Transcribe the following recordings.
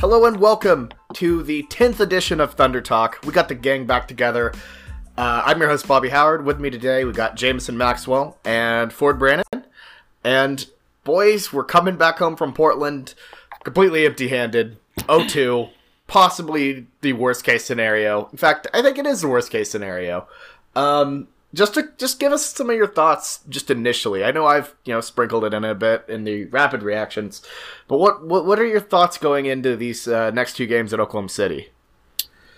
Hello and welcome to the 10th edition of Thunder Talk. We got the gang back together. Uh, I'm your host, Bobby Howard. With me today, we got Jameson Maxwell and Ford Brannon. And boys, we're coming back home from Portland completely empty handed. 0 2. Possibly the worst case scenario. In fact, I think it is the worst case scenario. Um, just to just give us some of your thoughts just initially. I know I've you know sprinkled it in a bit in the rapid reactions, but what what, what are your thoughts going into these uh, next two games at Oklahoma City?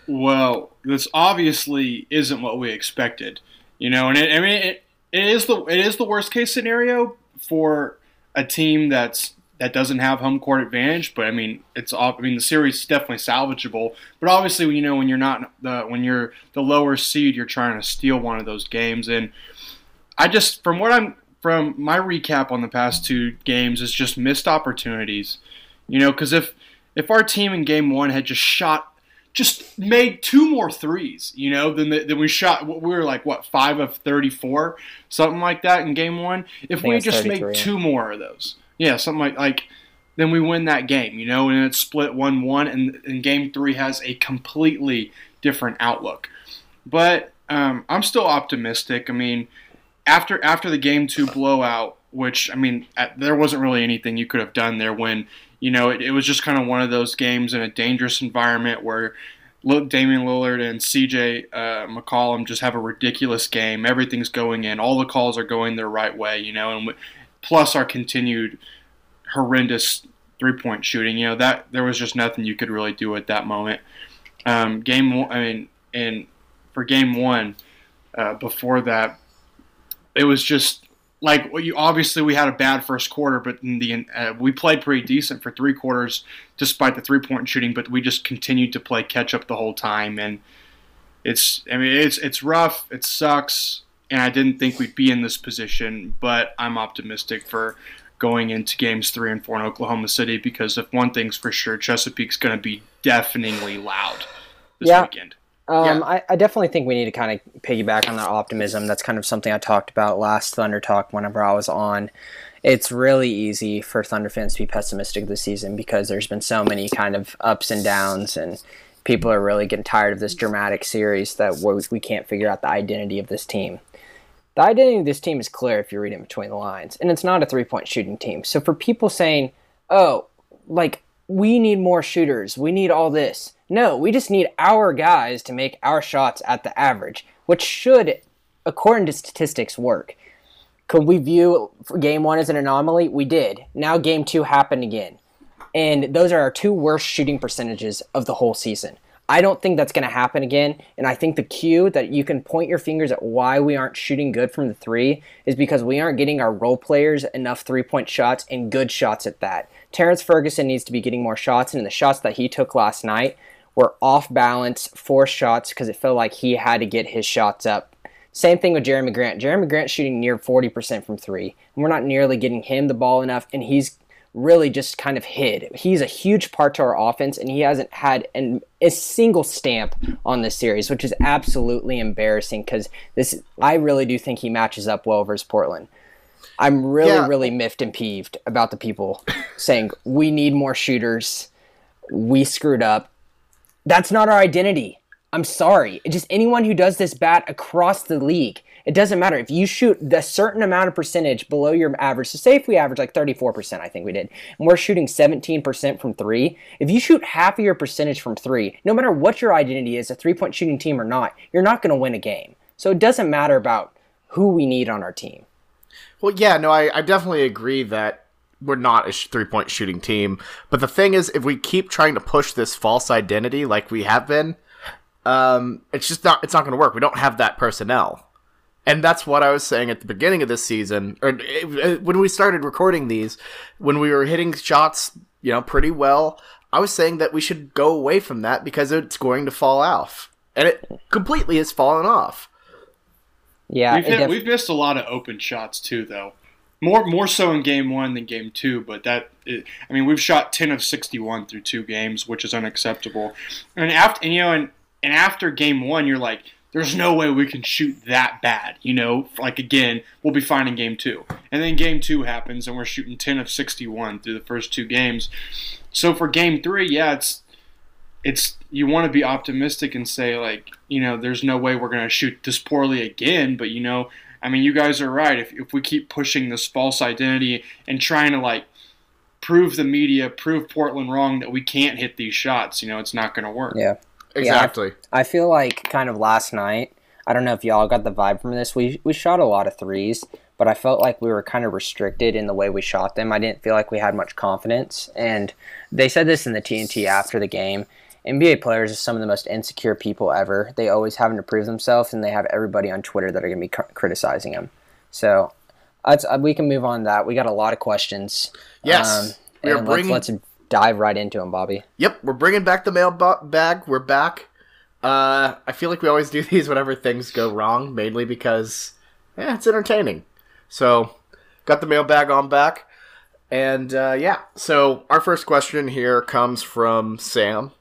Well, this obviously isn't what we expected, you know, and it, I mean it, it is the it is the worst case scenario for a team that's that doesn't have home court advantage. But I mean, it's all I mean the series is definitely salvageable. But obviously, when you know, when you're not the when you're the lower seed, you're trying to steal one of those games. And I just from what I'm from my recap on the past two games is just missed opportunities. You know, because if if our team in game one had just shot just made two more threes, you know, than, the, than we shot. We were like, what, five of 34, something like that in game one. If we just made two more of those, yeah, something like like then we win that game, you know, and it's split one one, and, and game three has a completely different outlook. But um, I'm still optimistic. I mean, after after the game two blowout, which I mean, at, there wasn't really anything you could have done there when you know it, it was just kind of one of those games in a dangerous environment where. Look, Damian Lillard and CJ uh, McCollum just have a ridiculous game. Everything's going in. All the calls are going their right way, you know, and plus our continued horrendous three point shooting. You know that there was just nothing you could really do at that moment. Um, game one, I mean, and for game one, uh, before that, it was just like you obviously we had a bad first quarter, but the uh, we played pretty decent for three quarters despite the three point shooting. But we just continued to play catch up the whole time, and it's I mean it's it's rough. It sucks and I didn't think we'd be in this position, but I'm optimistic for going into games three and four in Oklahoma City because if one thing's for sure, Chesapeake's going to be deafeningly loud this yeah. weekend. Um, yeah. I, I, definitely think we need to kind of piggyback on that optimism. That's kind of something I talked about last Thunder Talk whenever I was on. It's really easy for Thunder fans to be pessimistic this season because there's been so many kind of ups and downs and people are really getting tired of this dramatic series that we can't figure out the identity of this team. The identity of this team is clear if you're reading between the lines, and it's not a three point shooting team. So for people saying, oh, like, we need more shooters, we need all this. No, we just need our guys to make our shots at the average, which should, according to statistics, work. Could we view game one as an anomaly? We did. Now game two happened again. And those are our two worst shooting percentages of the whole season. I don't think that's going to happen again. And I think the cue that you can point your fingers at why we aren't shooting good from the three is because we aren't getting our role players enough three point shots and good shots at that. Terrence Ferguson needs to be getting more shots, and the shots that he took last night were off balance, forced shots because it felt like he had to get his shots up. Same thing with Jerami Grant. Jerami Grant shooting near 40% from three. And we're not nearly getting him the ball enough, and he's really just kind of hid. He's a huge part to our offense, and he hasn't had an, a single stamp on this series, which is absolutely embarrassing because this I really do think he matches up well versus Portland. I'm really, yeah. really miffed and peeved about the people saying we need more shooters. We screwed up. That's not our identity. I'm sorry. Just anyone who does this bat across the league it doesn't matter if you shoot a certain amount of percentage below your average. So say if we average like 34%, I think we did, and we're shooting 17% from three. If you shoot half of your percentage from three, no matter what your identity is, a three-point shooting team or not, you're not going to win a game. So it doesn't matter about who we need on our team. Well, yeah, no, I, I definitely agree that we're not a three point shooting team. But the thing is, if we keep trying to push this false identity like we have been, um, it's just not it's not going to work. We don't have that personnel. And that's what I was saying at the beginning of this season, or uh, when we started recording these, when we were hitting shots, you know, pretty well. I was saying that we should go away from that because it's going to fall off, and it completely has fallen off. Yeah, we've, hit, def- we've missed a lot of open shots too, though. More more so in game one than game two, but that I mean we've shot ten of sixty one through two games, which is unacceptable. And after and, you know and and after game one, you're like there's no way we can shoot that bad. You know, like again, we'll be fine in game two. And then game two happens, and we're shooting 10 of 61 through the first two games. So for game three, yeah, it's it's you want to be optimistic and say like, you know, there's no way we're going to shoot this poorly again. But you know, I mean, you guys are right. If if we keep pushing this false identity and trying to like prove the media, prove Portland wrong that we can't hit these shots, you know, it's not going to work. Yeah. Exactly. Yeah, I, I feel like kind of last night. I don't know if y'all got the vibe from this. We we shot a lot of threes, but I felt like we were kind of restricted in the way we shot them. I didn't feel like we had much confidence. And they said this in the TNT after the game. NBA players are some of the most insecure people ever. They always having to prove themselves, and they have everybody on Twitter that are going to be cr- criticizing them. So uh, we can move on to that. We got a lot of questions. Yes. Um, we are bringing- let's, let's dive right into them, Bobby. Yep, we're bringing back the mail bo- bag. We're back. Uh, I feel like we always do these whenever things go wrong, mainly because yeah, it's entertaining. So, got the mailbag on back, and uh, yeah. So our first question here comes from Sam,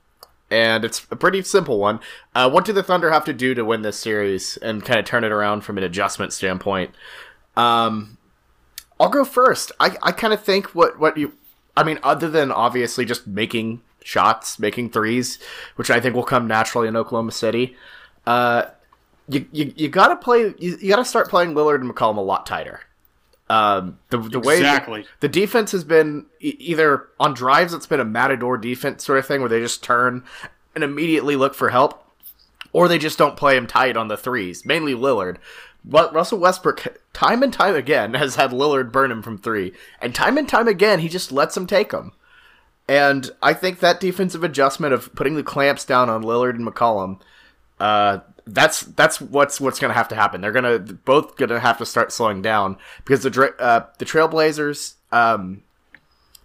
and it's a pretty simple one. Uh, what do the Thunder have to do to win this series and kind of turn it around from an adjustment standpoint? Um, I'll go first. I, I kind of think what what you I mean, other than obviously just making shots, making threes, which I think will come naturally in Oklahoma City, uh, you, you, you gotta play, you, you gotta start playing Lillard and McCollum a lot tighter. Um, the the way Exactly. the defense has been e- either on drives, it's been a matador defense sort of thing where they just turn and immediately look for help, or they just don't play him tight on the threes. Mainly Lillard. But Russell Westbrook, time and time again, has had Lillard burn him from three, and time and time again, he just lets him take them. And I think that defensive adjustment of putting the clamps down on Lillard and McCollum, uh, that's that's what's what's going to have to happen. They're gonna both gonna have to start slowing down because the uh, the Trailblazers, um,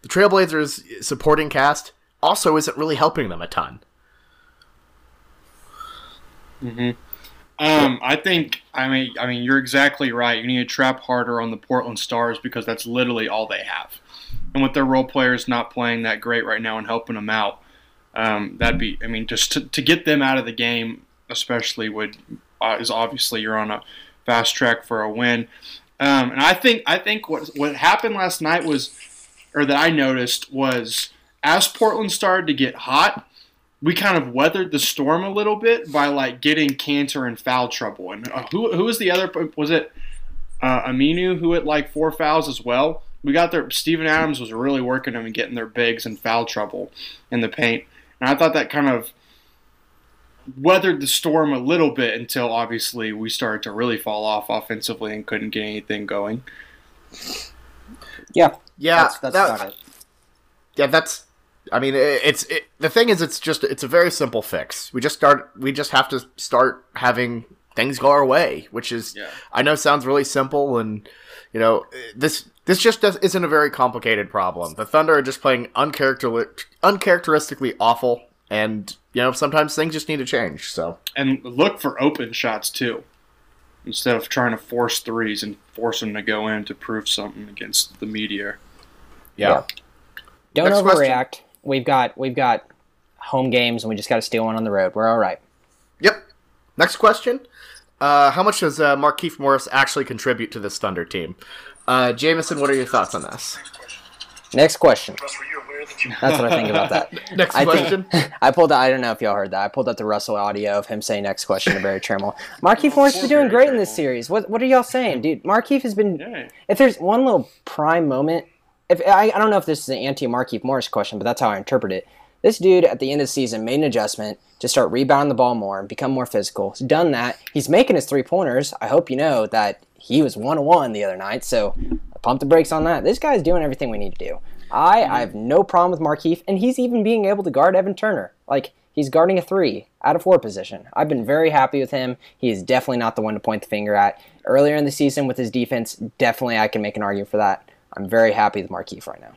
the Trailblazers supporting cast also isn't really helping them a ton. Um, I think I mean I mean you're exactly right. You need to trap harder on the Portland Stars because that's literally all they have. And with their role players not playing that great right now and helping them out, um, that'd be I mean just to, to get them out of the game, especially would uh, is obviously you're on a fast track for a win. Um, and I think I think what what happened last night was, or that I noticed was as Portland started to get hot, we kind of weathered the storm a little bit by like getting Kanter in foul trouble. And uh, who who was the other? Was it uh, Aminu who had like four fouls as well? We got there. Steven Adams was really working them and getting their bigs in foul trouble in the paint. And I thought that kind of weathered the storm a little bit until obviously we started to really fall off offensively and couldn't get anything going. Yeah, Yeah, that's, that's that- about it. yeah, that's. I mean, it's it, the thing is, it's just it's a very simple fix. We just start. We just have to start having things go our way, which is Yeah. I know sounds really simple, and you know this this just does, isn't a very complicated problem. The Thunder are just playing uncharacter, uncharacteristically awful, and you know sometimes things just need to change. So and look for open shots too, instead of trying to force threes and force them to go in to prove something against the media. Yeah. Don't Next question. Overreact. We've got we've got home games, and we just got to steal one on the road. We're all right. Yep. Next question. Uh, how much does uh, Markieff Morris actually contribute to this Thunder team? Uh, Jameson, what are your thoughts on this? Next question. Russ, were you aware that you That's what I think about that. Next I question. think I pulled. I don't know if y'all heard that. I pulled out the Russell audio of him saying next question to Berry Tramel. Markieff Morris has been doing great in this series. What What are y'all saying, dude? Markieff has been. Yeah. If there's one little prime moment, if I, I don't know if this is an anti Markieff Morris question, but that's how I interpret it. This dude at the end of the season made an adjustment to start rebounding the ball more and become more physical. He's done that. He's making his three pointers. I hope you know that he was one one the other night. So pump the brakes on that. This guy's doing everything we need to do. I, I have no problem with Markieff, and he's even being able to guard Evan Turner. Like he's guarding a three out of four position. I've been very happy with him. He is definitely not the one to point the finger at. Earlier in the season with his defense, definitely I can make an argument for that. I'm very happy with Markieff right now.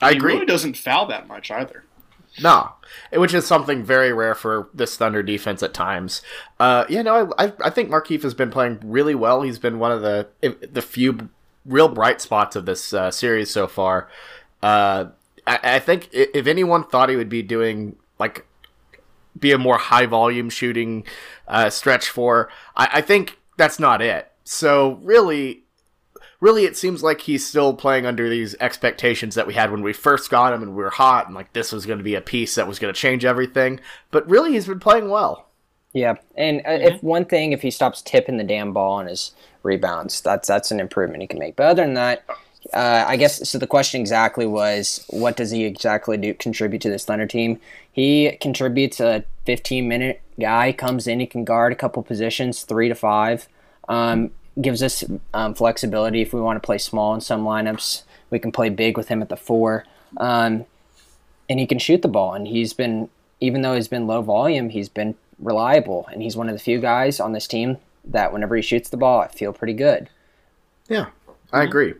I He agree. really doesn't foul that much either. No, which is something very rare for this Thunder defense at times. Uh, yeah, no, I, I, I think Markieff has been playing really well. He's been one of the the few real bright spots of this uh, series so far. Uh, I, I think if anyone thought he would be doing like be a more high volume shooting uh, stretch four. I, I think that's not it. So really, really, it seems like he's still playing under these expectations that we had when we first got him and we were hot and like this was going to be a piece that was going to change everything. But really, he's been playing well. Yeah, and uh, if one thing, if he stops tipping the damn ball on his rebounds, that's that's an improvement he can make. But other than that, uh, I guess so. The question exactly was, what does he exactly do contribute to this Thunder team? He contributes a 15 minute guy, comes in, he can guard a couple positions, three to five. Um, gives us um, flexibility if we want to play small in some lineups. We can play big with him at the four, um, and he can shoot the ball. And he's been, even though he's been low volume, he's been reliable, and he's one of the few guys on this team that whenever he shoots the ball, I feel pretty good. Yeah, I agree.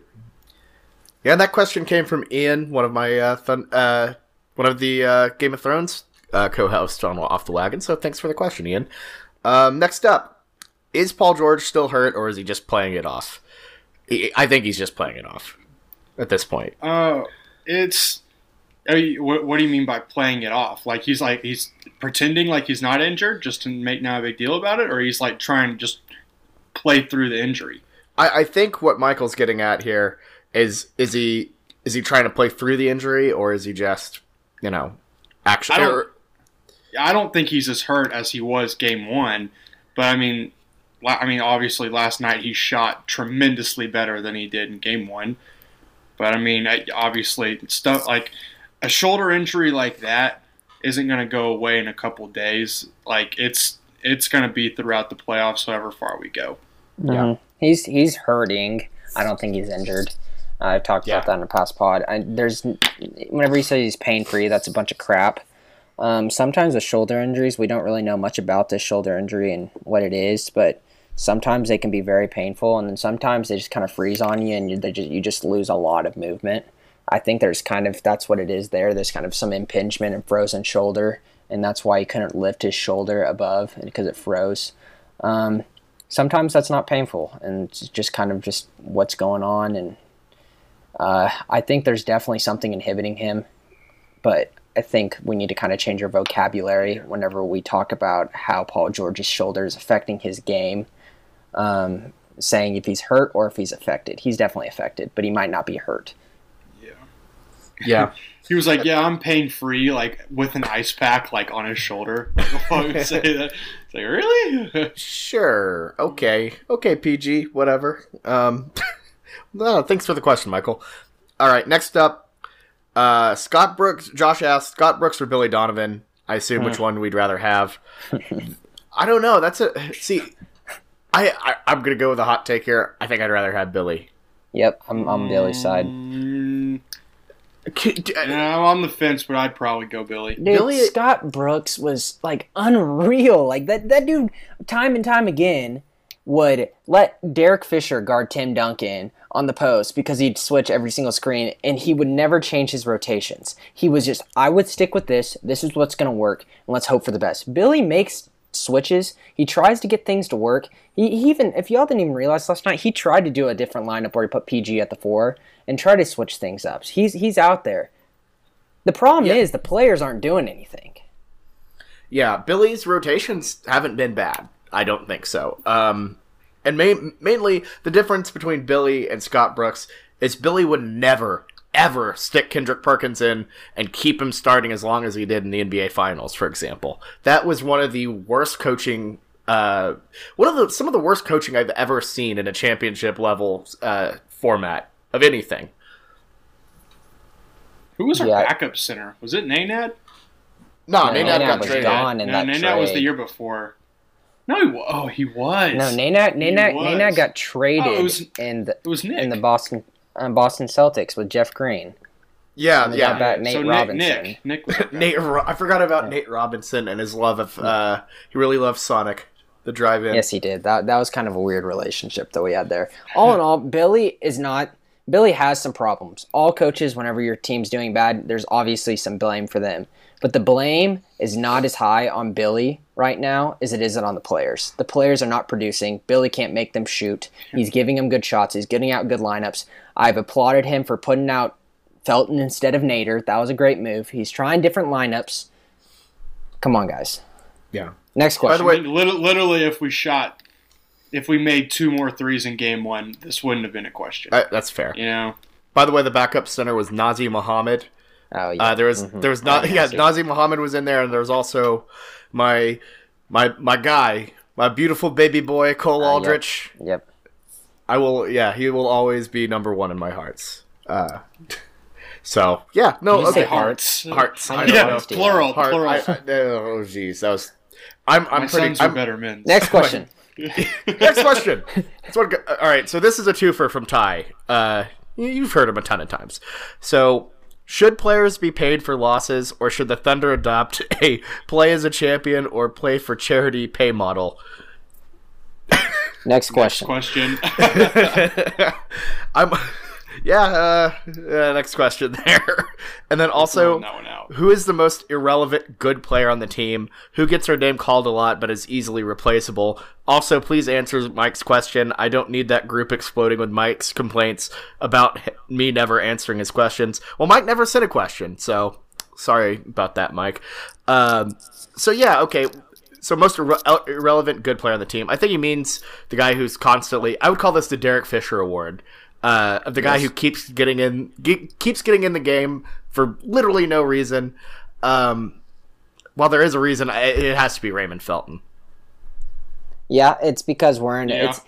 Yeah, that question came from Ian, one of my uh, uh one of the uh, Game of Thrones uh, co-hosts on Off the Wagon. So thanks for the question, Ian. Um, next up, is Paul George still hurt, or is he just playing it off? I think he's just playing it off at this point. Uh, it's. what, what do you mean by playing it off? Like he's like he's pretending like he's not injured just to make now a big deal about it, or he's like trying to just play through the injury. I, I think what Michael's getting at here is is he is he trying to play through the injury, or is he just you know actually? I don't, I don't think he's as hurt as he was game one, but I mean, I mean, obviously last night he shot tremendously better than he did in game one. But I mean, obviously stuff like a shoulder injury like that isn't going to go away in a couple days. Like it's it's going to be throughout the playoffs, however far we go. Yeah, mm-hmm. he's he's hurting. I don't think he's injured. I've talked yeah. about that in a past pod. I, there's whenever he says he's pain free, that's a bunch of crap. Um, sometimes with shoulder injuries, we don't really know much about this shoulder injury and what it is, but sometimes they can be very painful, and then sometimes they just kind of freeze on you, and you, just, you just lose a lot of movement. I think there's kind of that's what it is there. There's kind of some impingement and frozen shoulder, and that's why he couldn't lift his shoulder above because it froze. Um, sometimes that's not painful, and it's just kind of just what's going on. And uh, I think there's definitely something inhibiting him, but I think we need to kind of change our vocabulary whenever we talk about how Paul George's shoulder is affecting his game. Um, saying if he's hurt or if he's affected. He's definitely affected, but he might not be hurt. Yeah. Yeah. he was like, "Yeah, I'm pain free," like with an ice pack like on his shoulder. say that. It's like, really? sure. Okay. Okay. PG. Whatever. Um. no, thanks for the question, Michael. All right. Next up, uh, Scott Brooks. Josh asked Scott Brooks or Billy Donovan. I assume which one we'd rather have. I don't know. That's a see. I, I am gonna go with a hot take here. I think I'd rather have Billy. Yep, I'm on Billy's side. Mm, yeah, I'm on the fence, but I'd probably go Billy. Dude, Billy- Scott Brooks was like unreal. Like that that dude time and time again would let Derek Fisher guard Tim Duncan on the post because he'd switch every single screen and he would never change his rotations. He was just I would stick with this. This is what's going to work and let's hope for the best. Billy makes switches. He tries to get things to work. He, he, even, if y'all didn't even realize last night, he tried to do a different lineup where he put PG at the four and try to switch things up. He's he's out there. The problem yeah. is the players aren't doing anything. Yeah, Billy's rotations haven't been bad. I don't think so. Um, and mainly the difference between Billy and Scott Brooks is Billy would never ever stick Kendrick Perkins in and keep him starting as long as he did in the NBA Finals, for example. That was one of the worst coaching. Uh, one of the some of the worst coaching I've ever seen in a championship level uh, format of anything. Who was our yeah. backup center? Was it Nenad? No, no Nenad, got traded. Gone in no, that Nenad trade. was the year before. No, he, oh, he was. No, Nenad, Nenad, Nenad got traded oh, was, in the it was Nick. in the Boston um, Boston Celtics with Jeff Green. Yeah, yeah. About Nate so Robinson. Nick, Nick, Nate. I forgot about yeah. Nate Robinson and his love of. Uh, he really loves Sonic, the drive-in. Yes, he did. That that was kind of a weird relationship that we had there. All in all, Billy is not. Billy has some problems. All coaches, whenever your team's doing bad, there's obviously some blame for them. But the blame is not as high on Billy right now as it is on the players. The players are not producing. Billy can't make them shoot. He's giving them good shots. He's getting out good lineups. I've applauded him for putting out Felton instead of Nader. That was a great move. He's trying different lineups. Come on, guys. Yeah. Next question. By the way- I mean, lit- literally, if we shot, if we made two more threes in game one, this wouldn't have been a question. Uh, that's fair. you know, By the way, the backup center was Nazr Mohammed. oh yeah. Uh, there was there was not Oh, yeah Nazr. Nazr Mohammed was in there, and there was also my my my guy, my beautiful baby boy Cole Uh, yep. Aldrich. Yep. I will yeah he will always be number one in my hearts. Uh, so yeah no Did you say okay hearts. hearts How I don't Yeah, know. hearts do you have? plural, Heart, plural. I, I, oh jeez that was I'm I'm My pretty sons I'm, better men. Next question. Next question. That's what, all right, so this is a twofer from Ty. Uh, you've heard him a ton of times. So, should players be paid for losses, or should the Thunder adopt a play as a champion or play for charity pay model? Next question. Next Question. I'm, yeah. Uh, uh, next question there, and then also. Throwing that one out. Who is the most irrelevant good player on the team? Who gets their name called a lot but is easily replaceable? Also, please answer Mike's question. I don't need that group exploding with Mike's complaints about me never answering his questions. Well, Mike never sent a question, so sorry about that, Mike. Um, so yeah, okay. So most irre- irrelevant good player on the team. I think he means the guy who's constantly. I would call this the Derek Fisher Award. Uh, of the guy who keeps getting in, ge- keeps getting in the game for literally no reason. Um, while there is a reason, it has to be Raymond Felton. Yeah, it's because we're in Yeah. it's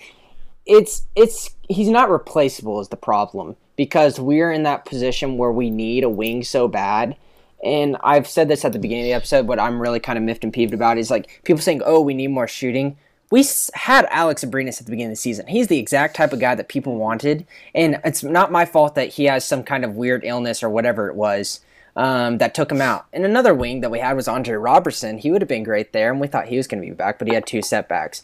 it's it's he's not replaceable is the problem because we're in that position where we need a wing so bad. And I've said this at the beginning of the episode. What I'm really kind of miffed and peeved about is like people saying, "Oh, we need more shooting." We had Alex Abrines at the beginning of the season. He's the exact type of guy that people wanted, and it's not my fault that he has some kind of weird illness or whatever it was um, that took him out. And another wing that we had was Andre Roberson. He would have been great there, and we thought he was going to be back, but he had two setbacks.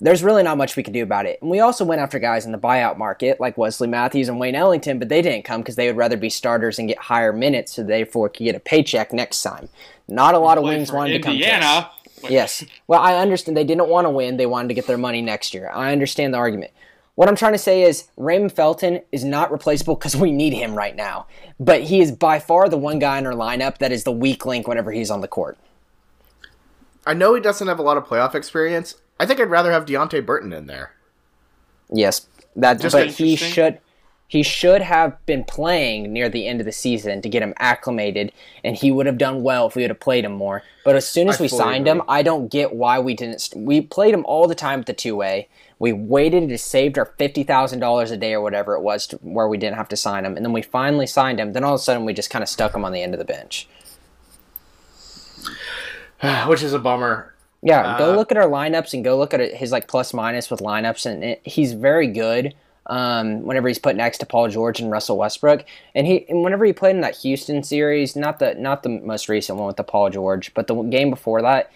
There's really not much we could do about it. And we also went after guys in the buyout market like Wesley Matthews and Wayne Ellington, but they didn't come because they would rather be starters and get higher minutes so therefore could get a paycheck next time. Not a lot of wings for wanted to come to us. Indiana. Yes. Well, I understand they didn't want to win. They wanted to get their money next year. I understand the argument. What I'm trying to say is Raymond Felton is not replaceable because we need him right now. But he is by far the one guy in our lineup that is the weak link whenever he's on the court. I know he doesn't have a lot of playoff experience. I think I'd rather have Deonte Burton in there. Yes, that. Just but he should. He should have been playing near the end of the season to get him acclimated, and he would have done well if we would have played him more. But as soon as I we fully signed him. I don't get why we didn't. St- we played him all the time at the two way. We waited and saved our fifty thousand dollars a day or whatever it was to where we didn't have to sign him, and then we finally signed him. Then all of a sudden, we just kind of stuck him on the end of the bench. Which is a bummer. Yeah, go Uh, look at our lineups and go look at his like plus minus with lineups, and it, he's very good. Um, whenever he's put next to Paul George and Russell Westbrook, and he and whenever he played in that Houston series, not the not the most recent one with the Paul George, but the game before that,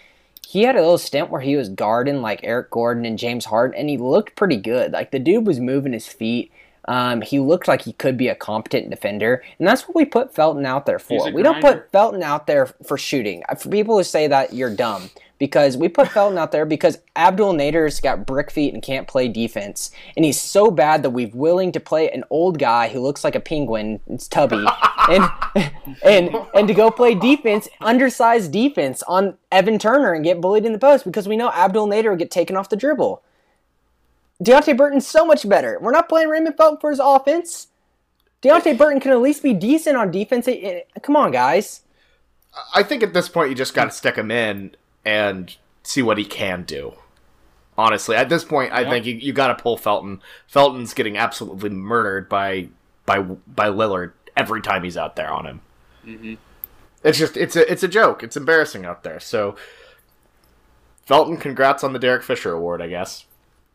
he had a little stint where he was guarding like Eric Gordon and James Harden, and he looked pretty good. Like the dude was moving his feet. Um, he looked like he could be a competent defender, and that's what we put Felton out there for. We don't put Felton out there for shooting. For people who say that, you're dumb. Because we put Felton out there because Abdul Nader's got brick feet and can't play defense. And he's so bad that we're willing to play an old guy who looks like a penguin, it's Tubby, and and and to go play defense, undersized defense on Evan Turner and get bullied in the post because we know Abdul Nader will get taken off the dribble. Deonte Burton's so much better. We're not playing Raymond Felton for his offense. Deonte Burton can at least be decent on defense. Come on, guys. I think at this point you just got to stick him in and see what he can do. Honestly, at this point, I Yeah. think you, you got to pull Felton. Felton's getting absolutely murdered by by by Lillard every time he's out there on him. It's just it's a it's a joke. It's embarrassing out there. So Felton, congrats on the Derek Fisher Award, I guess.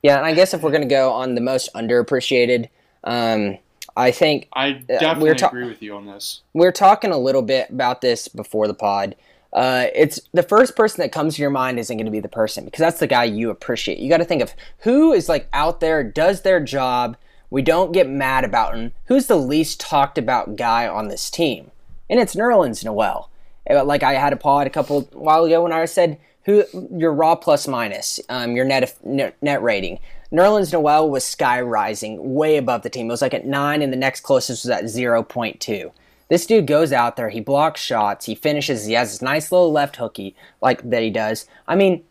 Yeah, and I guess if we're gonna go on the most underappreciated, um, I think I we're definitely ta- agree with you on this. we are talking a little bit about this before the pod. Uh, it's the first person that comes to your mind isn't going to be the person because that's the guy you appreciate. You got to think of who is like out there, does their job. We don't get mad about him. Who's the least talked about guy on this team? And it's Nerlens Noel. Uh, Like I had a pod a couple while ago when I said who your raw plus minus, um, your net net, net rating. Nerlens Noel was sky rising way above the team. It was like at nine, and the next closest was at zero point two. This dude goes out there, he blocks shots, he finishes, he has this nice little left hooky like that he does. I mean,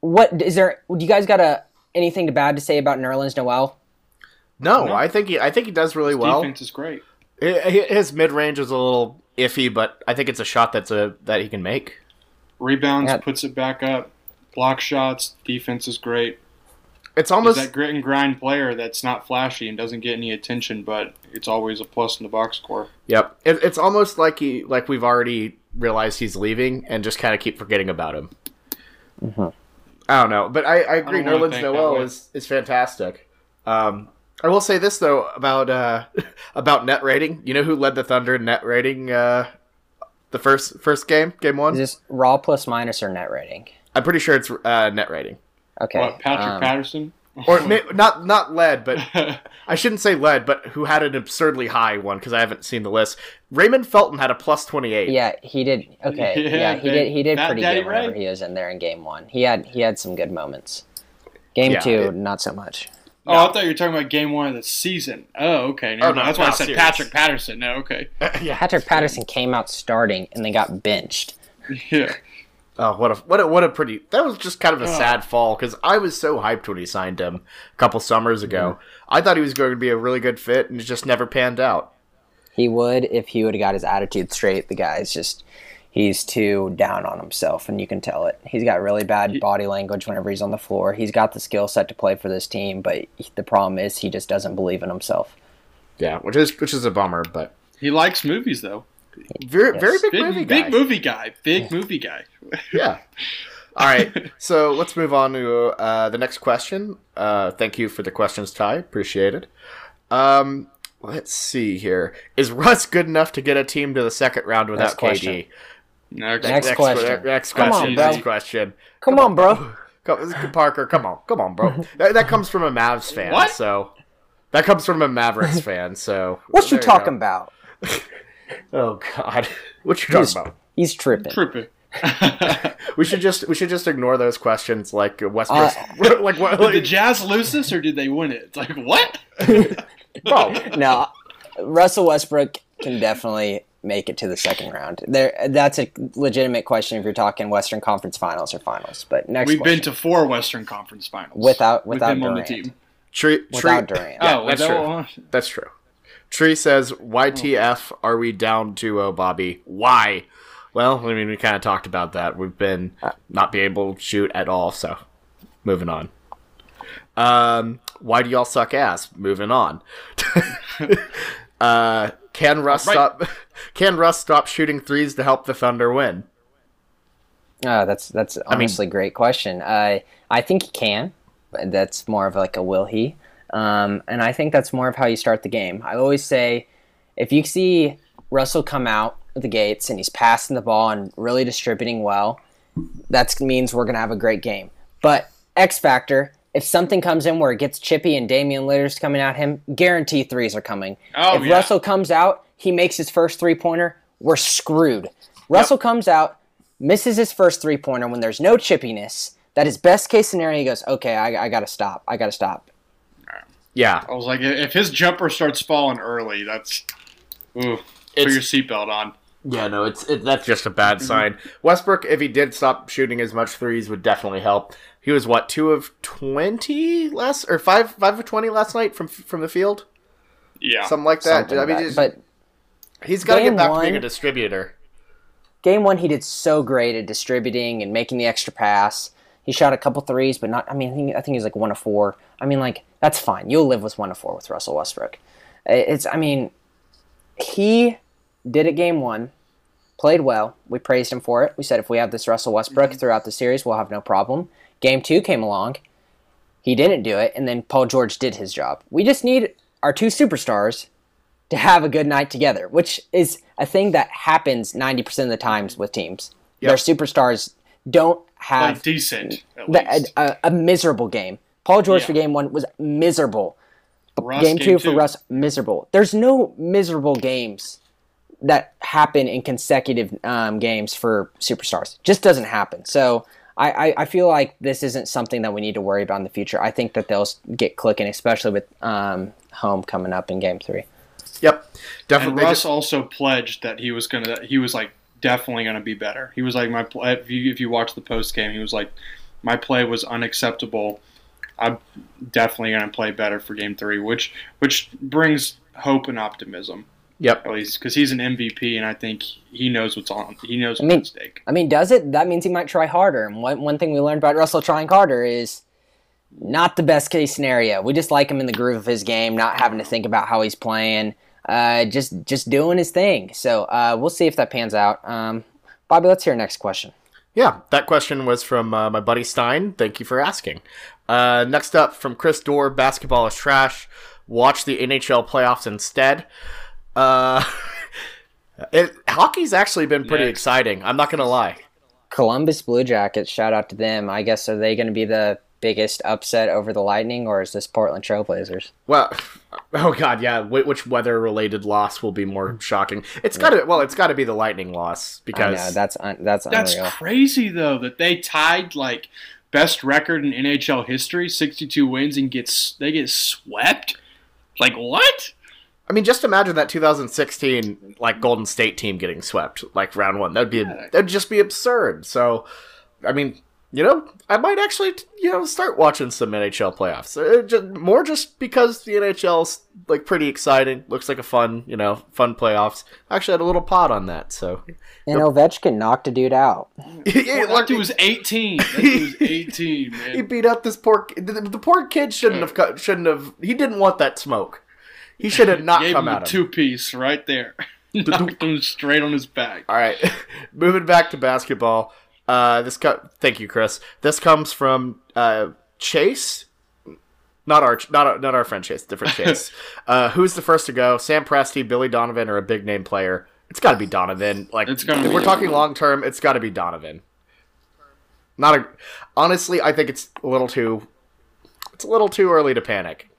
what is there? Do you guys got a anything bad to say about Nerlens Noel? No, No. I think he I think he does really well. Defense is great. Hi- hi- His mid range is a little iffy, but I think it's a shot that's a that he can make. Rebounds, Yeah. puts it back up. Block shots. Defense is great. It's He's almost that grit and grind player that's not flashy and doesn't get any attention, but it's always a plus in the box score. Yep. It, it's almost like he like we've already realized he's leaving and just kind of keep forgetting about him. I don't know, but I, I agree. I don't Nerlens Noel is is fantastic. Um, I will say this though about uh, about net rating. You know who led the Thunder in net rating? Uh, the first first game, game one. Is this raw plus minus or net rating? I'm pretty sure it's uh, net rating, Okay. What, Patrick um, Patterson? or not not led, but I shouldn't say led, but who had an absurdly high one because I haven't seen the list. Raymond Felton had a plus twenty eight. Yeah, he did. Okay, Yeah, yeah, he did. He did pretty Daddy good whenever Ray. he was in there in game one. He had he had some good moments. Game Yeah, two, it- not so much. Oh, I thought you were talking about game one of the season. Oh, okay. Never Oh, no, mind. That's why I said serious. Patrick Patterson. No, okay. yeah. Patrick Patterson came out starting and then got benched. Yeah. Oh, what a what a what a pretty. That was just kind of a Oh. sad fall because I was so hyped when he signed him a couple summers ago. Mm-hmm. I thought he was going to be a really good fit, and it just never panned out. He would if he would have got his attitude straight. The guy's just he's too down on himself, and you can tell it. He's got really bad body language whenever he's on the floor. He's got the skill set to play for this team, but the problem is he just doesn't believe in himself. Yeah, which is which is a bummer, but He likes movies though. Very very big, Big movie guy. big movie guy. Big movie guy. Yeah. All right, so let's move on to uh, the next question. Uh, thank you for the questions, Ty. Appreciate it. Um, let's see here. Is Russ good enough to get a team to the second round without Next question. KD? Next. Next question. Next Come question. on, bro. Next question. Come on, bro. Come, Parker, come on, come on, bro. that, that comes from a Mavs fan, What? so that comes from a Mavericks fan. So What you talking go. about? Oh God, what you talking He's- about? He's tripping. Trippy. We should just we should just ignore those questions like Westbrook, Uh, like what? Did the Jazz lose this or did they win it? It's like what? bro, no, Russell Westbrook can definitely make it to the second round. There, that's a legitimate question if you're talking Western Conference Finals or Finals. But next, We've question. been to four Western Conference Finals Without- with without him on the Durant. team. Tree, without Tree- Durant. Yeah, oh, that's true. one? That's true. Tree says, "YTF? Are we down 2-0, Bobby? Why?" Well, I mean, we kind of talked about that. We've been not be able to shoot at all. So, moving on. Um, why do y'all suck ass? Moving on. uh, can Russ Right. stop? Can Russ stop shooting threes to help the Thunder win? Oh, that's that's honestly a great question. Uh, I think he can. but That's more of like a will he, um, and I think that's more of how you start the game. I always say, if you see Russell come out of the gates and he's passing the ball and really distributing well, that means we're gonna have a great game. But X factor, if something comes in where it gets chippy and Damian Lillard's coming at him, guarantee threes are coming. Oh, if yeah. Russell comes out, he makes his first three pointer, we're screwed. Russell comes out, misses his first three pointer when there's no chippiness. That is best case scenario. He goes, okay, I, I gotta stop. I gotta stop. Yeah, I was like, if his jumper starts falling early, that's ooh, put your seatbelt on. Yeah, no, it's it, that's just a bad Mm-hmm. sign. Westbrook, if he did stop shooting as much threes, would definitely help. He was what two of twenty last or five five of twenty last night from from the field, Yeah, something like that. Something I mean, like he's, but he's got to get back to being a distributor. game one, he did so great at distributing and making the extra pass. He shot a couple threes, but not. I mean, I think, I think he was like one of four. I mean, like that's fine. You'll live with one of four with Russell Westbrook. It's. I mean, he did it game one, played well. We praised him for it. We said if we have this Russell Westbrook throughout the series, we'll have no problem. Game two came along. He didn't do it, and then Paul George did his job. We just need our two superstars to have a good night together, which is a thing that happens 90% of the times with teams. Their superstars don't have like decent at the- a, a, a miserable game. Paul George Yeah. for game one was miserable. Russ, game, two, for Russ, miserable. There's no miserable games that happen in consecutive um, games for superstars. Just doesn't happen. So I, I, I feel like this isn't something that we need to worry about in the future. I think that they'll get clicking, especially with um, home coming up in game three. Yep, And definitely. Russ just- also pledged that he was gonna. He was like definitely gonna be better. He was like my. pl- If you if you watch the post game, he was like, my play was unacceptable. I'm definitely gonna play better for game three, which which brings hope and optimism yep. at least because he's an MVP, and I think he knows what's on. He knows I what's mean- at stake. I mean, does it? That means he might try harder. And one, one thing we learned about Russell trying harder is not the best case scenario. We just like him in the groove of his game, not having to think about how he's playing, uh, just just doing his thing. So uh, we'll see if that pans out. Um, Bobby, let's hear next question. Yeah, that question was from uh, my buddy Stein. Thank you for asking. Uh, next up from Chris Dorr, basketball is trash. Watch the NHL playoffs instead. Uh, it, hockey's actually been pretty Next. exciting. I'm not gonna lie. Columbus Blue Jackets, shout out to them. I guess are they going to be the biggest upset over the Lightning, or is this Portland Trailblazers? Well, oh god, yeah. Which weather-related loss will be more shocking? It's got to. Well, it's got to be the Lightning loss I because know that's un- that's, That's unreal. crazy though that they tied like best record in NHL history, 62 wins, and gets they get swept. Like what? I mean, just imagine that 2016 like Golden State team getting swept like round one. That'd be that'd just be absurd. So, I mean, you know, I might actually you know start watching some NHL playoffs. Uh, just, more just because the NHL's like pretty exciting. Looks like a fun you know fun playoffs. I actually had a little pot on that. So, And Ovechkin knocked a dude out. Yeah, That dude was 18. That dude was 18, he beat up this poor the, the poor kid shouldn't have cut, shouldn't have he didn't want that smoke. He should have not Gave come him a two piece right there. Knocked him straight on his back. All right, moving back to basketball. Uh, this co- thank you, Chris. This comes from uh, Chase, not our not our, not our friend Chase, different Chase. uh, who's the first to go? Sam Presti, Billy Donovan, or a big name player? It's got to be Donovan. Like It's gonna if be we're talking long term, it's got to be Donovan. Not a. Honestly, I think it's a little too. It's a little too early to panic.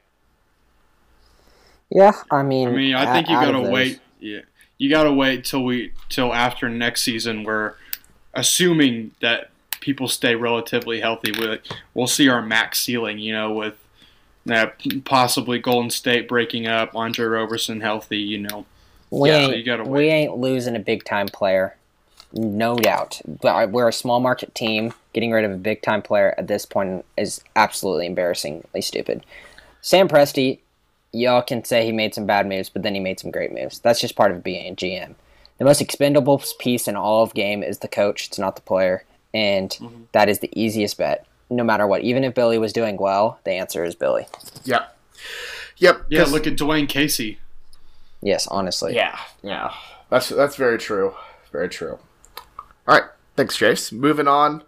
Yeah, I mean, I mean, I o- think you out gotta wait. Yeah, you gotta wait till we till after next season. Where, assuming that people stay relatively healthy, with we'll see our max ceiling. You know, with that possibly Golden State breaking up, Andre Roberson healthy. You know, We Yeah, ain't you gotta we ain't losing a big time player, no doubt. But we're a small market team. Getting rid of a big time player at this point is absolutely embarrassingly stupid. Sam Presti, y'all can say he made some bad moves, but then he made some great moves. That's just part of being a GM. The most expendable piece in all of game is the coach. It's not the player, and Mm-hmm. that is the easiest bet. No matter what, even if Billy was doing well, the answer is Billy. Yep. Yep. Yeah. Look at Dwane Casey. Yes, honestly. Yeah, yeah. That's that's very true. Very true. All right, thanks, Chase. Moving on.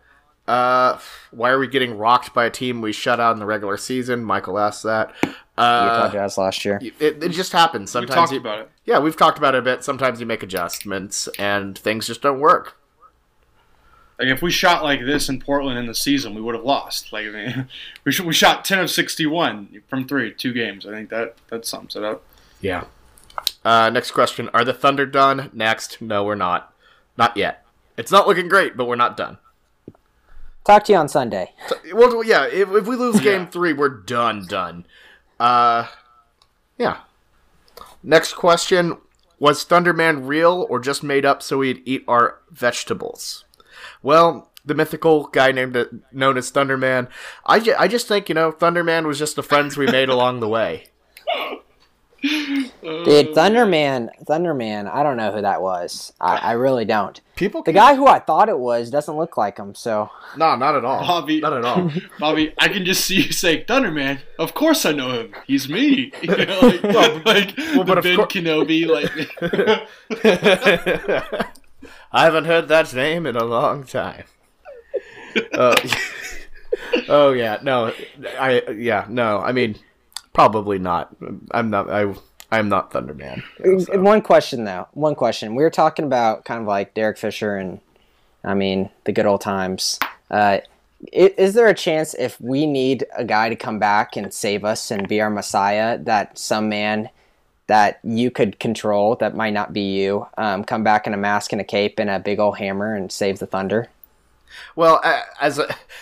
Uh, why are we getting rocked by a team we shut out in the regular season? Michael asked that. Utah Uh, Jazz last year. it, it just happens. We Sometimes talked you, about it. yeah, we've talked about it a bit. Sometimes you make adjustments and things just don't work. Like if we shot like this in Portland in the season, we would have lost. Like I mean, we sh- we shot ten of sixty one from three, two games. I think that that sums it up. Yeah. Uh, next question: Are the Thunder done? Next, no, we're not. Not yet. It's not looking great, but we're not done. Talk to you on Sunday. Well, yeah. If, if we lose game Yeah. three, we're done. Done. Uh, yeah. Next question: Was Thunderman real or just made up so we'd eat our vegetables? Well, the mythical guy named known as Thunderman. I, ju- I just think you know Thunderman was just the friends we made along the way. Dude, Thunderman, Thunderman, I don't know who that was. I, I really don't. People, The guy who I thought it was doesn't look like him, so no, not at all. Bobby- not at all. Bobby, I can just see you say Thunderman. Of course I know him. He's me. You know, like, like but the Ben cour- Kenobi. Like I haven't heard that name in a long time. Uh, oh yeah, no, I yeah no. I mean, probably not. I'm not. I I'm not Thunderman. so. one question though. One question. We were talking about kind of like Derek Fisher and I mean the good old times. Uh, is there a chance if we need a guy to come back and save us and be our messiah that some man that you could control that might not be you um, come back in a mask and a cape and a big old hammer and save the thunder? Well, as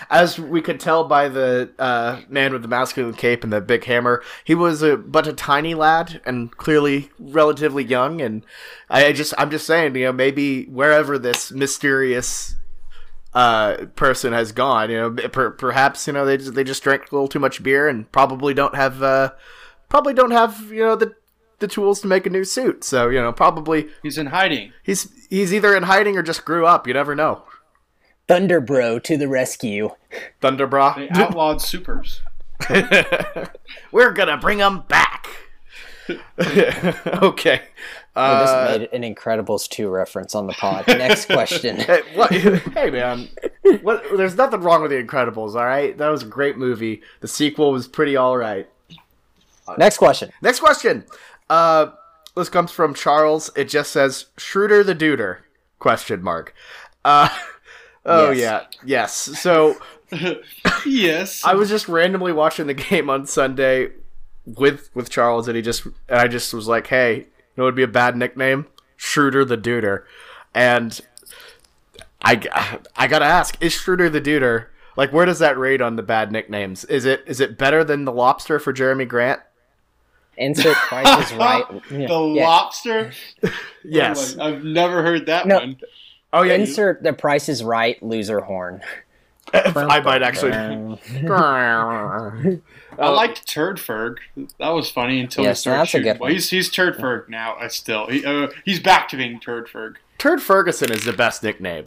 as we could tell by the uh, man with the masculine cape and the big hammer, he was a, but a tiny lad and clearly relatively young. And I just, I'm just saying, you know, maybe wherever this mysterious uh, person has gone, you know, per- perhaps you know they just, they just drank a little too much beer and probably don't have uh, probably don't have you know the the tools to make a new suit. So you know, probably He's in hiding. he's he's either in hiding or just grew up. You never know. Thunderbro to the rescue. Thunderbra. They outlawed supers. We're gonna bring them back. okay. We Uh, just made an Incredibles 2 reference on the pod. Next question. hey, what, hey, man. What, there's nothing wrong with The Incredibles, all right? That was a great movie. The sequel was pretty all right. Next question. Next question. Uh, this comes from Charles. It just says Schroeder the Duder? Question mark. Uh, oh Yes. yeah, yes. So yes. I was just randomly watching the game on Sunday with with Charles, and he just and I just was like, "Hey, you know, what would be a bad nickname? Schroeder the Duder." And I I gotta ask, is Schroeder the Duder like where does that rate on the bad nicknames? Is it is it better than the Lobster for Jerami Grant? Insert price is right. the Yeah. lobster. Yes. Oh I've never heard that No. one. Oh yeah, you- Insert the price is right loser horn. I might actually. I liked Turdferg. That was funny until Yes, he started that's a shooting. good Well, one. he's he's Turdferg now. Uh, still, he, uh, he's back to being Turdferg. Turd Ferguson is the best nickname.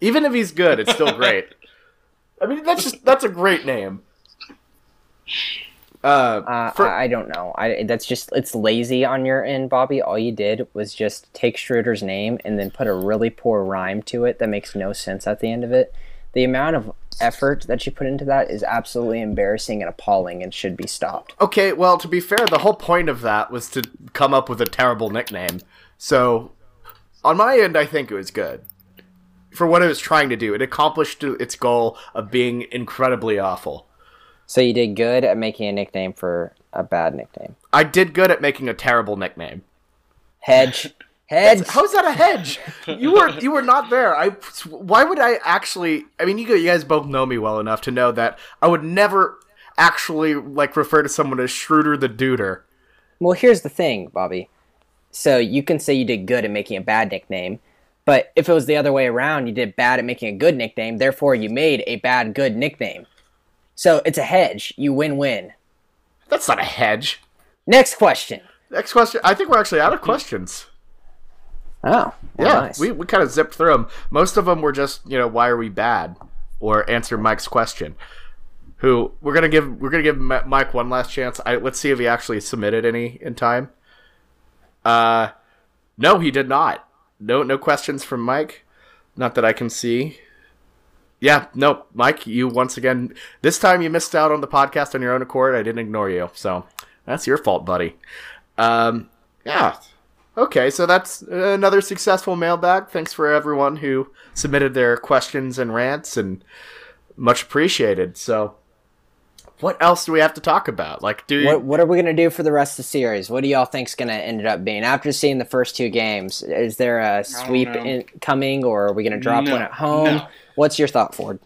Even if he's good, it's still great. I mean, that's just that's a great name. Uh, Uh, for- I, I don't know. I that's just it's lazy on your end, Bobby. All you did was just take Schroeder's name and then put a really poor rhyme to it that makes no sense at the end of it. The amount of effort that you put into that is absolutely embarrassing and appalling and should be stopped. okay, well, to be fair, the whole point of that was to come up with a terrible nickname. So, on my end, I think it was good for what it was trying to do. It accomplished its goal of being incredibly awful. So you did good at making a nickname for a bad nickname. I did good at making a terrible nickname. Hedge. Hedge. How is that a hedge? You were you were not there. I why would I actually? I mean, you, you guys both know me well enough to know that I would never actually like refer to someone as Schroeder the Duder. Well, here's the thing, Bobby. So you can say you did good at making a bad nickname, but if it was the other way around, you did bad at making a good nickname, therefore you made a bad good nickname. So it's a hedge. You win-win. That's not a hedge. Next question. Next question. I think we're actually out of questions. Oh, well, Yeah, nice. we we kind of zipped through them. Most of them were just you know why are we bad, or answer Mike's question. Who we're gonna give we're gonna give Mike one last chance. I, let's see if he actually submitted any in time. Uh, no, he did not. No, no questions from Mike. Not that I can see. Yeah, no, Mike, you once again. This time you missed out on the podcast on your own accord. I didn't ignore you, so that's your fault, buddy. Um, yeah. Okay, so that's another successful mailbag. Thanks for everyone who submitted their questions and rants, and much appreciated. So, what else do we have to talk about? Like, do What, what are we going to do for the rest of the series? What do y'all think's going to end up being? After seeing the first two games, is there a sweep in, coming, or are we going to drop No, one at home? no. What's your thought, Ford?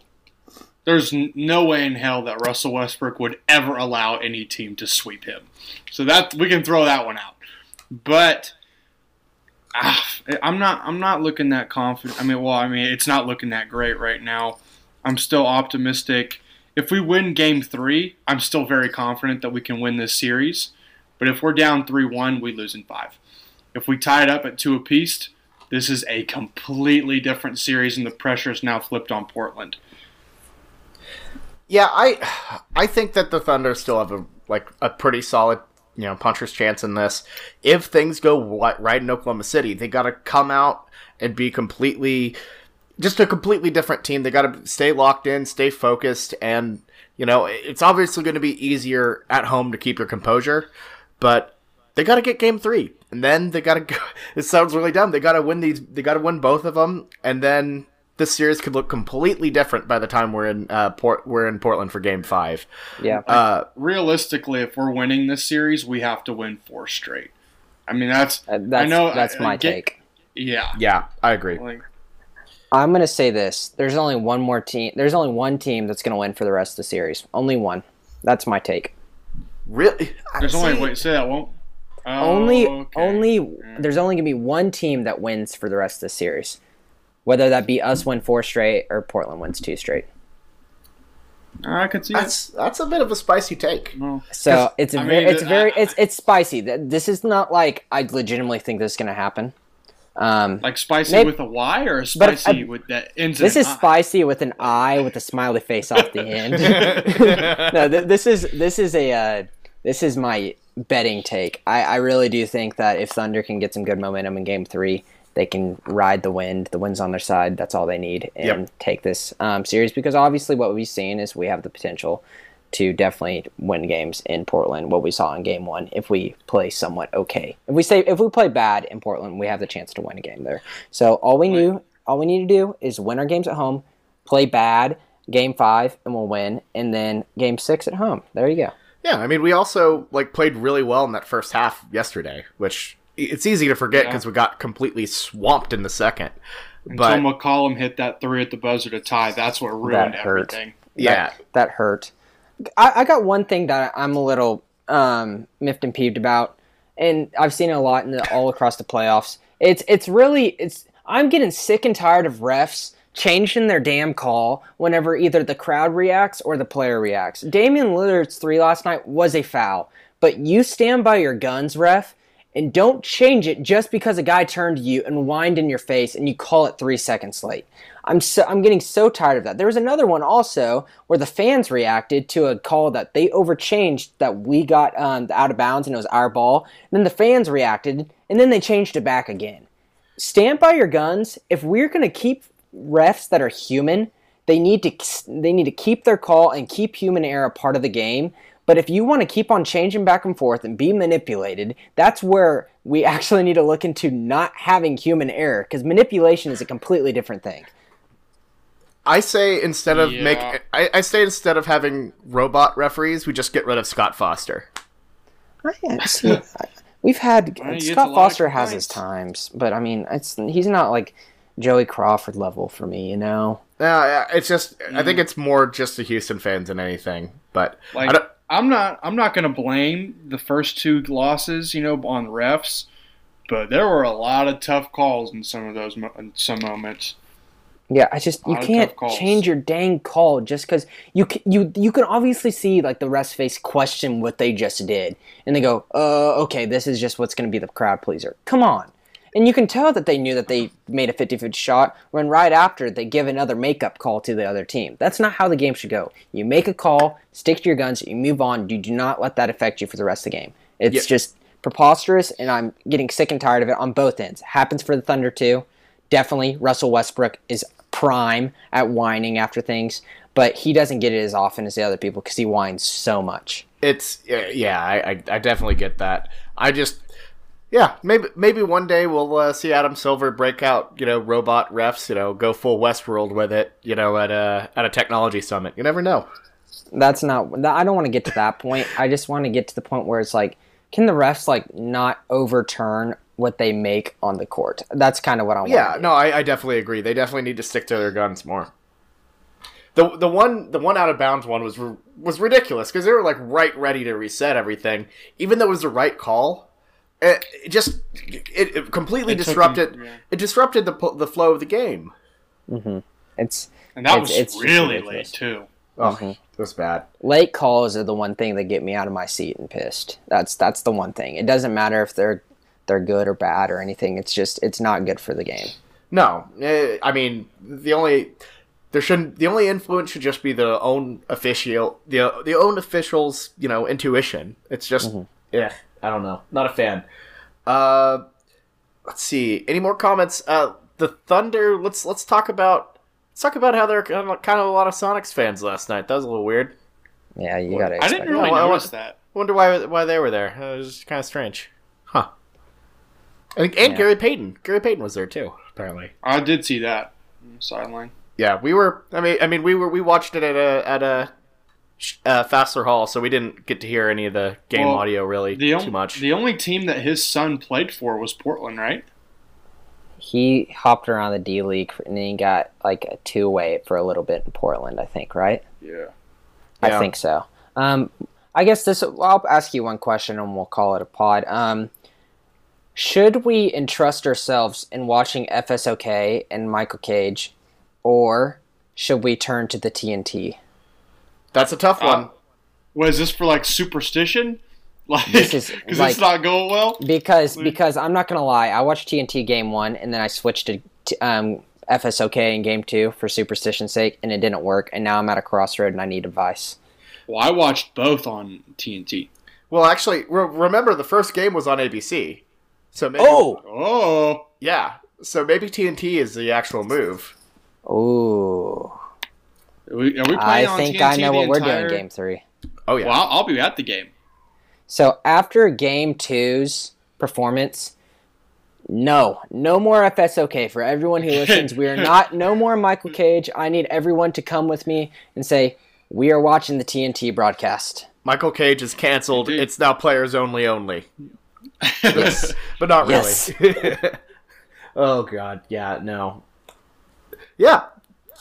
There's no way in hell that Russell Westbrook would ever allow any team to sweep him. So that we can throw that one out. But ah, I'm not. I'm not looking that confident. I mean, well, I mean, it's not looking that great right now. I'm still optimistic. If we win Game Three, I'm still very confident that we can win this series. But if we're down three-one, we lose in five. If we tie it up at two apiece, this is a completely different series, and the pressure is now flipped on Portland. Yeah, I I think that the Thunder still have a like a pretty solid you know puncher's chance in this. If things go right in Oklahoma City, they got to come out and be completely just a completely different team. They got to stay locked in, stay focused, and you know it's obviously going to be easier at home to keep your composure, but they got to get game three, and then they got to go. It sounds really dumb. They got to win these. They got to win both of them, and then this series could look completely different by the time we're in uh, Port. We're in Portland for Game Five. Yeah. Uh, realistically, if we're winning this series, we have to win four straight. I mean, that's Uh, that's I know that's I- my I get- take. yeah. yeah, I agree. Like, I'm going to say this. There's only one more team. There's only one team that's going to win for the rest of the series. Only one. That's my take. Really? There's See, only wait, say that won't. Oh, only okay. only there's only going to be one team that wins for the rest of the series. Whether that be us win four straight or Portland wins two straight. I could see That's that's a bit of a spicy take. it. Well, So it's a I very, mean, it's I- very, it's it's spicy. This is not like I legitimately think this is going to happen. Um, like spicy Maybe- with a Y or But spicy I- with that ends in this an is I? spicy with an eye with a smiley face off the end. no, th- this is this is a uh, this is my betting take. I, I really do think that if Thunder can get some good momentum in Game Three, they can ride the wind. The wind's on their side. That's all they need, and Yep. take this um, series because obviously what we've seen is we have the potential to definitely win games in Portland. What we saw in Game One, if we play somewhat okay, if we say if we play bad in Portland, we have the chance to win a game there. So all we knew, all we need to do is win our games at home, play bad. Game five, and we'll win, and then game six at home. There you go. Yeah, I mean, we also like played really well in that first half yesterday, which it's easy to forget Yeah. because we got completely swamped in the second. Until But McCollum hit that three at the buzzer to tie, that's what ruined That hurt. everything. yeah, that hurt. I, I got one thing that I'm a little um, miffed and peeved about, and I've seen it a lot in the, all across the playoffs. It's it's really it's I'm getting sick and tired of refs changing their damn call whenever either the crowd reacts or the player reacts. Damian Lillard's three last night was a foul, but you stand by your guns, ref. And don't change it just because a guy turned to you and whined in your face and you call it three seconds late. I'm so I'm getting so tired of that. There was another one also where the fans reacted to a call that they overchanged that we got um, out of bounds and it was our ball. And then the fans reacted and then they changed it back again. Stand by your guns. If we're gonna keep refs that are human, they need to they need to keep their call and keep human error part of the game. But if you want to keep on changing back and forth and be manipulated, that's where we actually need to look into not having human error because manipulation is a completely different thing. I say instead of Yeah. make, I, I say instead of having robot referees, we just get rid of Scott Foster. I- see, We've had Well, he gets a Scott Foster has his times, but I mean, it's he's not like Joey Crawford level for me, you know. Uh, it's just, I think it's more just the Houston fans than anything. But Like I don't, I'm not I'm not going to blame the first two losses, you know, on refs, but there were a lot of tough calls in some of those in some moments. Yeah, I just you can't change your dang call just because you c- you you can obviously see like the rest face question what they just did, and they go, "Uh, okay, this is just what's going to be the crowd pleaser." Come on, and you can tell that they knew that they made a 50-50 shot when right after they give another makeup call to the other team. That's not how the game should go. You make a call, stick to your guns, you move on. You do not let that affect you for the rest of the game. It's Yeah. just preposterous, and I'm getting sick and tired of it on both ends. Happens for the Thunder too definitely Russell Westbrook is prime at whining after things, but he doesn't get it as often as the other people because he whines so much. it's, yeah, yeah I, I, I definitely get that. I just, yeah, maybe maybe one day we'll uh, see Adam Silver break out, you know, robot refs, you know, go full Westworld with it, you know, at a at a technology summit. You never know. That's not. I don't want to get to that point. I just want to get to the point where it's like, can the refs like not overturn what they make on the court? That's kind of what I want. Yeah, no, I, I definitely agree. They definitely need to stick to their guns more. The the one the one out of bounds one was was ridiculous because they were like right ready to reset everything, even though it was the right call. It, it just it, it completely It disrupted them- yeah. it disrupted the the flow of the game. It's And that It's- was it's really ridiculous. late too. Oh, Mhm. it was bad. late calls are the one thing that get me out of my seat and pissed. That's that's the one thing. It doesn't matter if they're they're good or bad or anything. It's just it's not good for the game. No, eh, I mean the only there shouldn't the only influence should just be the own official the the own officials you know intuition. It's just yeah, I don't know, not a fan. Uh, let's see, any more comments? Uh, the Thunder. Let's let's talk about let's talk about how they're kind of, kind of a lot of Sonics fans last night. That was a little weird. Yeah, you gotta. I didn't really Yeah, well, notice I- that. Wonder why why they were there. It was kind of strange, huh? And, and Yeah. Gary Payton. Gary Payton was there too, apparently. I did see that sideline. Yeah, we were. I mean, I mean, we were. We watched it at a at a uh, Fassler Hall, so we didn't get to hear any of the game Well, audio really The too only much. the only team that his son played for was Portland, right? He hopped around the D League and then he got like a two way for a little bit in Portland, I think, right? Yeah. I Yeah. think so. Um, I guess this. I'll ask you one question and we'll call it a pod. Um, should we entrust ourselves in watching FSOK and Michael Cage, or should we turn to the TNT? That's a tough Uh, one. Was this for like superstition? Like, This is, because like- it's not going well. Because Like- because I'm not gonna lie, I watched TNT game one and then I switched to t- um, FSOK in game two for superstition's sake, and it didn't work. And now I'm at a crossroad and I need advice. Well, I watched both on TNT. Well, actually, re- remember the first game was on ABC, so maybe, Oh, yeah, so maybe TNT is the actual move. ooh! Are we, are we playing I on think TNT I know the what we're doing game three. Oh yeah, Well, I'll, I'll be at the game. So after game two's performance, no, no more FSOK for everyone who listens. We are not no more Michael Cage. I need everyone to come with me and say we are watching the TNT broadcast. Michael Cage is canceled. Indeed. It's now players only only. Yes, but not Yes. really. oh god, yeah, no. Yeah.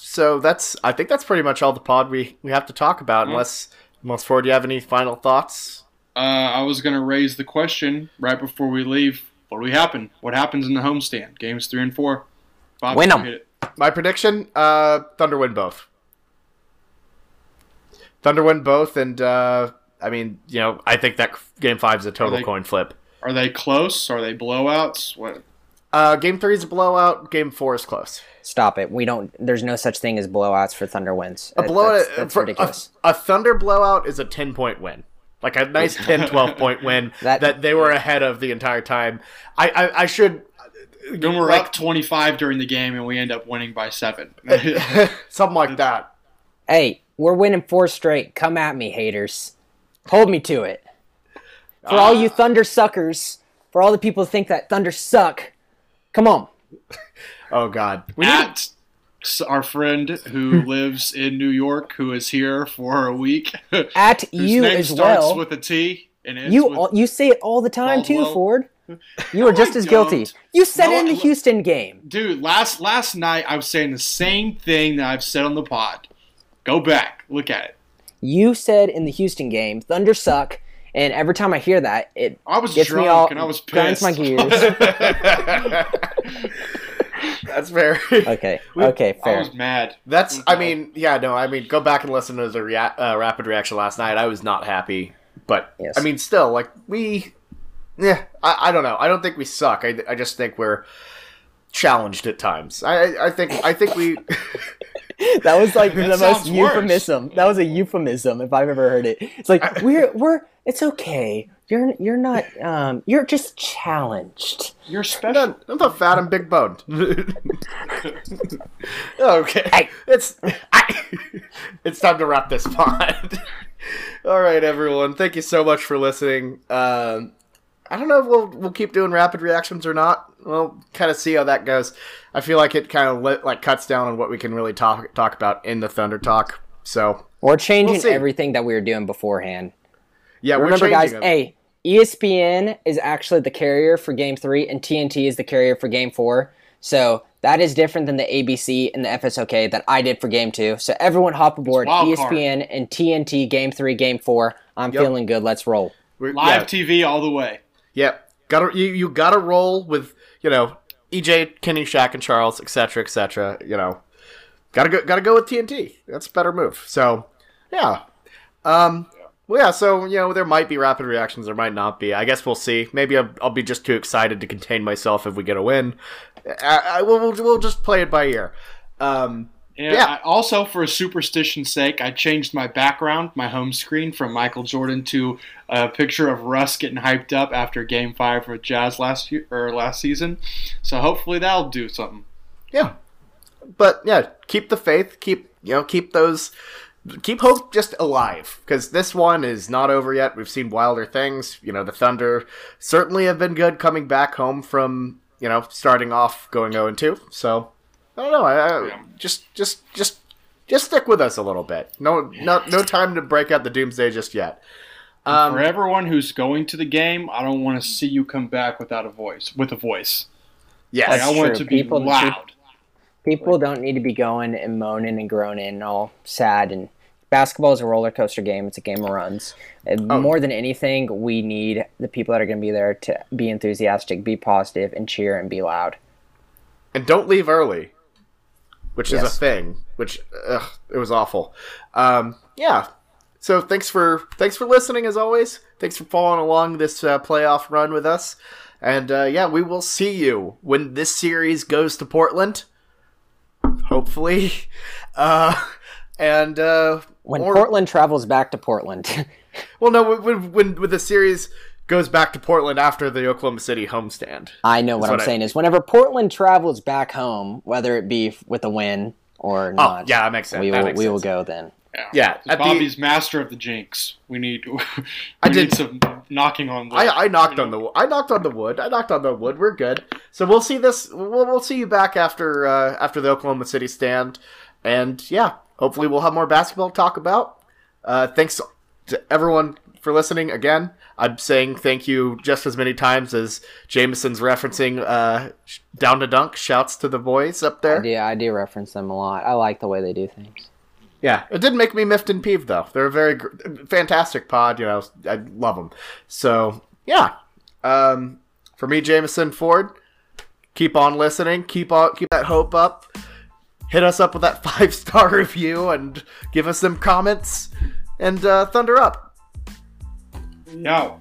So that's I think that's pretty much all the pod we we have to talk about. Mhm. Unless unless Ford, do you have any final thoughts? Uh, I was going to raise the question right before we leave. What do we happen? What happens in the homestand? Games three and four. Bob, Win you 'em. hit it. My prediction: uh, Thunder win both. Thunder win both, and uh, I mean, you know, I think that game five is a total they- coin flip. Are they close? Are they blowouts? What? Uh, game three is a blowout. Game four is close. Stop it. We don't. There's no such thing as blowouts for Thunder wins. A blowout. That's, that's for- ridiculous. A, a Thunder blowout is a ten point win. Like a nice 10, 12 point win That- that, they were ahead of the entire time. I I, I should Then we're like up 25 during the game and we end up winning by seven. something like that. Hey, we're winning four straight. Come at me, haters. Hold me to it. For all you Thunder suckers, for all the people who think that Thunder suck, come on. Oh God, we need At s- our friend who lives in New York, who is here for a week, At whose you name as starts well. with a T and ends you with, all, you say it all the time too, Ford. You are just I as guilty. don't. You said No, it in the I- Houston game. dude. Last last night I was saying the same thing that I've said on the pod. Go back, look at it. You said in the Houston game, Thunder suck, and every time I hear that, it I was Gets drunk me all- and I was grinds pissed. my gears. That's fair. okay. Okay, Fair. I was mad. That's. I mean, yeah, no. I mean, go back and listen to the rea- uh, rapid reaction last night. I was not happy, but Yes. I mean, still, like we, yeah. I, I don't know. I don't think we suck. I, I just think we're challenged at times. I, I- I think. I think we. That was like That the most worse. euphemism. That was a euphemism if I've ever heard it. It's like we're we're it's okay. You're you're not um you're just challenged. You're I'm special. not, I'm not fat. I'm big boned. okay, Hey. it's I, it's time to wrap this pod. All right, everyone. Thank you so much for listening. Um, I don't know if we'll we'll keep doing rapid reactions or not. We'll kind of see how that goes. I feel like it kind of li- like cuts down on what we can really talk talk about in the Thunder Talk. So We're changing We'll everything that we were doing beforehand. Yeah, we're Remember, guys. them. Hey, ESPN is actually the carrier for Game Three, and TNT is the carrier for Game Four. So that is different than the ABC and the FSOK that I did for Game Two. So everyone hop aboard E wild card. ESPN and TNT Game Three, Game Four. I'm Yep. feeling good. Let's roll. We're- Live yeah. TV all the way. Yep. Gotta you, you gotta roll with, you know, EJ, Kenny, Shaq, and Charles, etc., etc. You know. Gotta go gotta go with TNT. That's a better move. So yeah. Um well yeah, so you know, there might be rapid reactions, there might not be. I guess we'll see. Maybe I'll, I'll be just too excited to contain myself if we get a win. I, I, we'll, we'll, just play it by ear. Um, And Yeah. I, also, for superstition's sake, I changed my background, my home screen, from Michael Jordan to a picture of Russ getting hyped up after Game Five for Jazz last year or last season. So hopefully that'll do something. Yeah. But yeah, keep the faith, keep you know, keep those keep hope just alive because this one is not over yet. We've seen wilder things. You know, the Thunder certainly have been good coming back home from, you know, starting off going 0 2. So, I don't know. I, I Yeah. just just just just stick with us a little bit. No no no time to break out the doomsday just yet. Um, for everyone who's going to the game, I don't want to see you come back without a voice. With a voice. Yes. Like, I want true. it to be People- loud. People don't need to be going and moaning and groaning and all sad. And basketball is a roller coaster game. It's a game of runs. Oh. More than anything, we need the people that are going to be there to be enthusiastic, be positive, and cheer and be loud. and don't leave early, which is a thing. Which ugh, it was awful. Um, yeah. So thanks for thanks for listening as always. Thanks for following along this uh, playoff run with us. And uh, yeah, we will see you when this series goes to Portland. Hopefully, uh, and uh, When or- Portland travels back to Portland, well, no, when, when when the series goes back to Portland after the Oklahoma City homestand. I know what what I'm I- saying is whenever Portland travels back home, whether it be with a win or Oh, not, yeah, that makes sense. we will we will go then. Yeah, at the- Bobby's master of the jinx. We need. we I need did- some knocking on. wood. I, I knocked You on know? the I knocked on the wood. I knocked on the wood. We're good. So we'll see this. We'll, we'll see you back after uh, after the Oklahoma City stand, and yeah, hopefully we'll have more basketball to talk about. Uh, thanks to everyone for listening. Again, I'm saying thank you just as many times as Jameson's referencing uh, down to dunk. Shouts to the boys up I there. do, I do reference them a lot. I like the way they do things. Yeah, it did make me miffed and peeved though. They're a very gr- fantastic pod. You know, I love them. So yeah, um, for me, Jameson Ford, keep on listening. Keep on keep that hope up. Hit us up with that five star review and give us some comments. And uh, thunder up. Yo.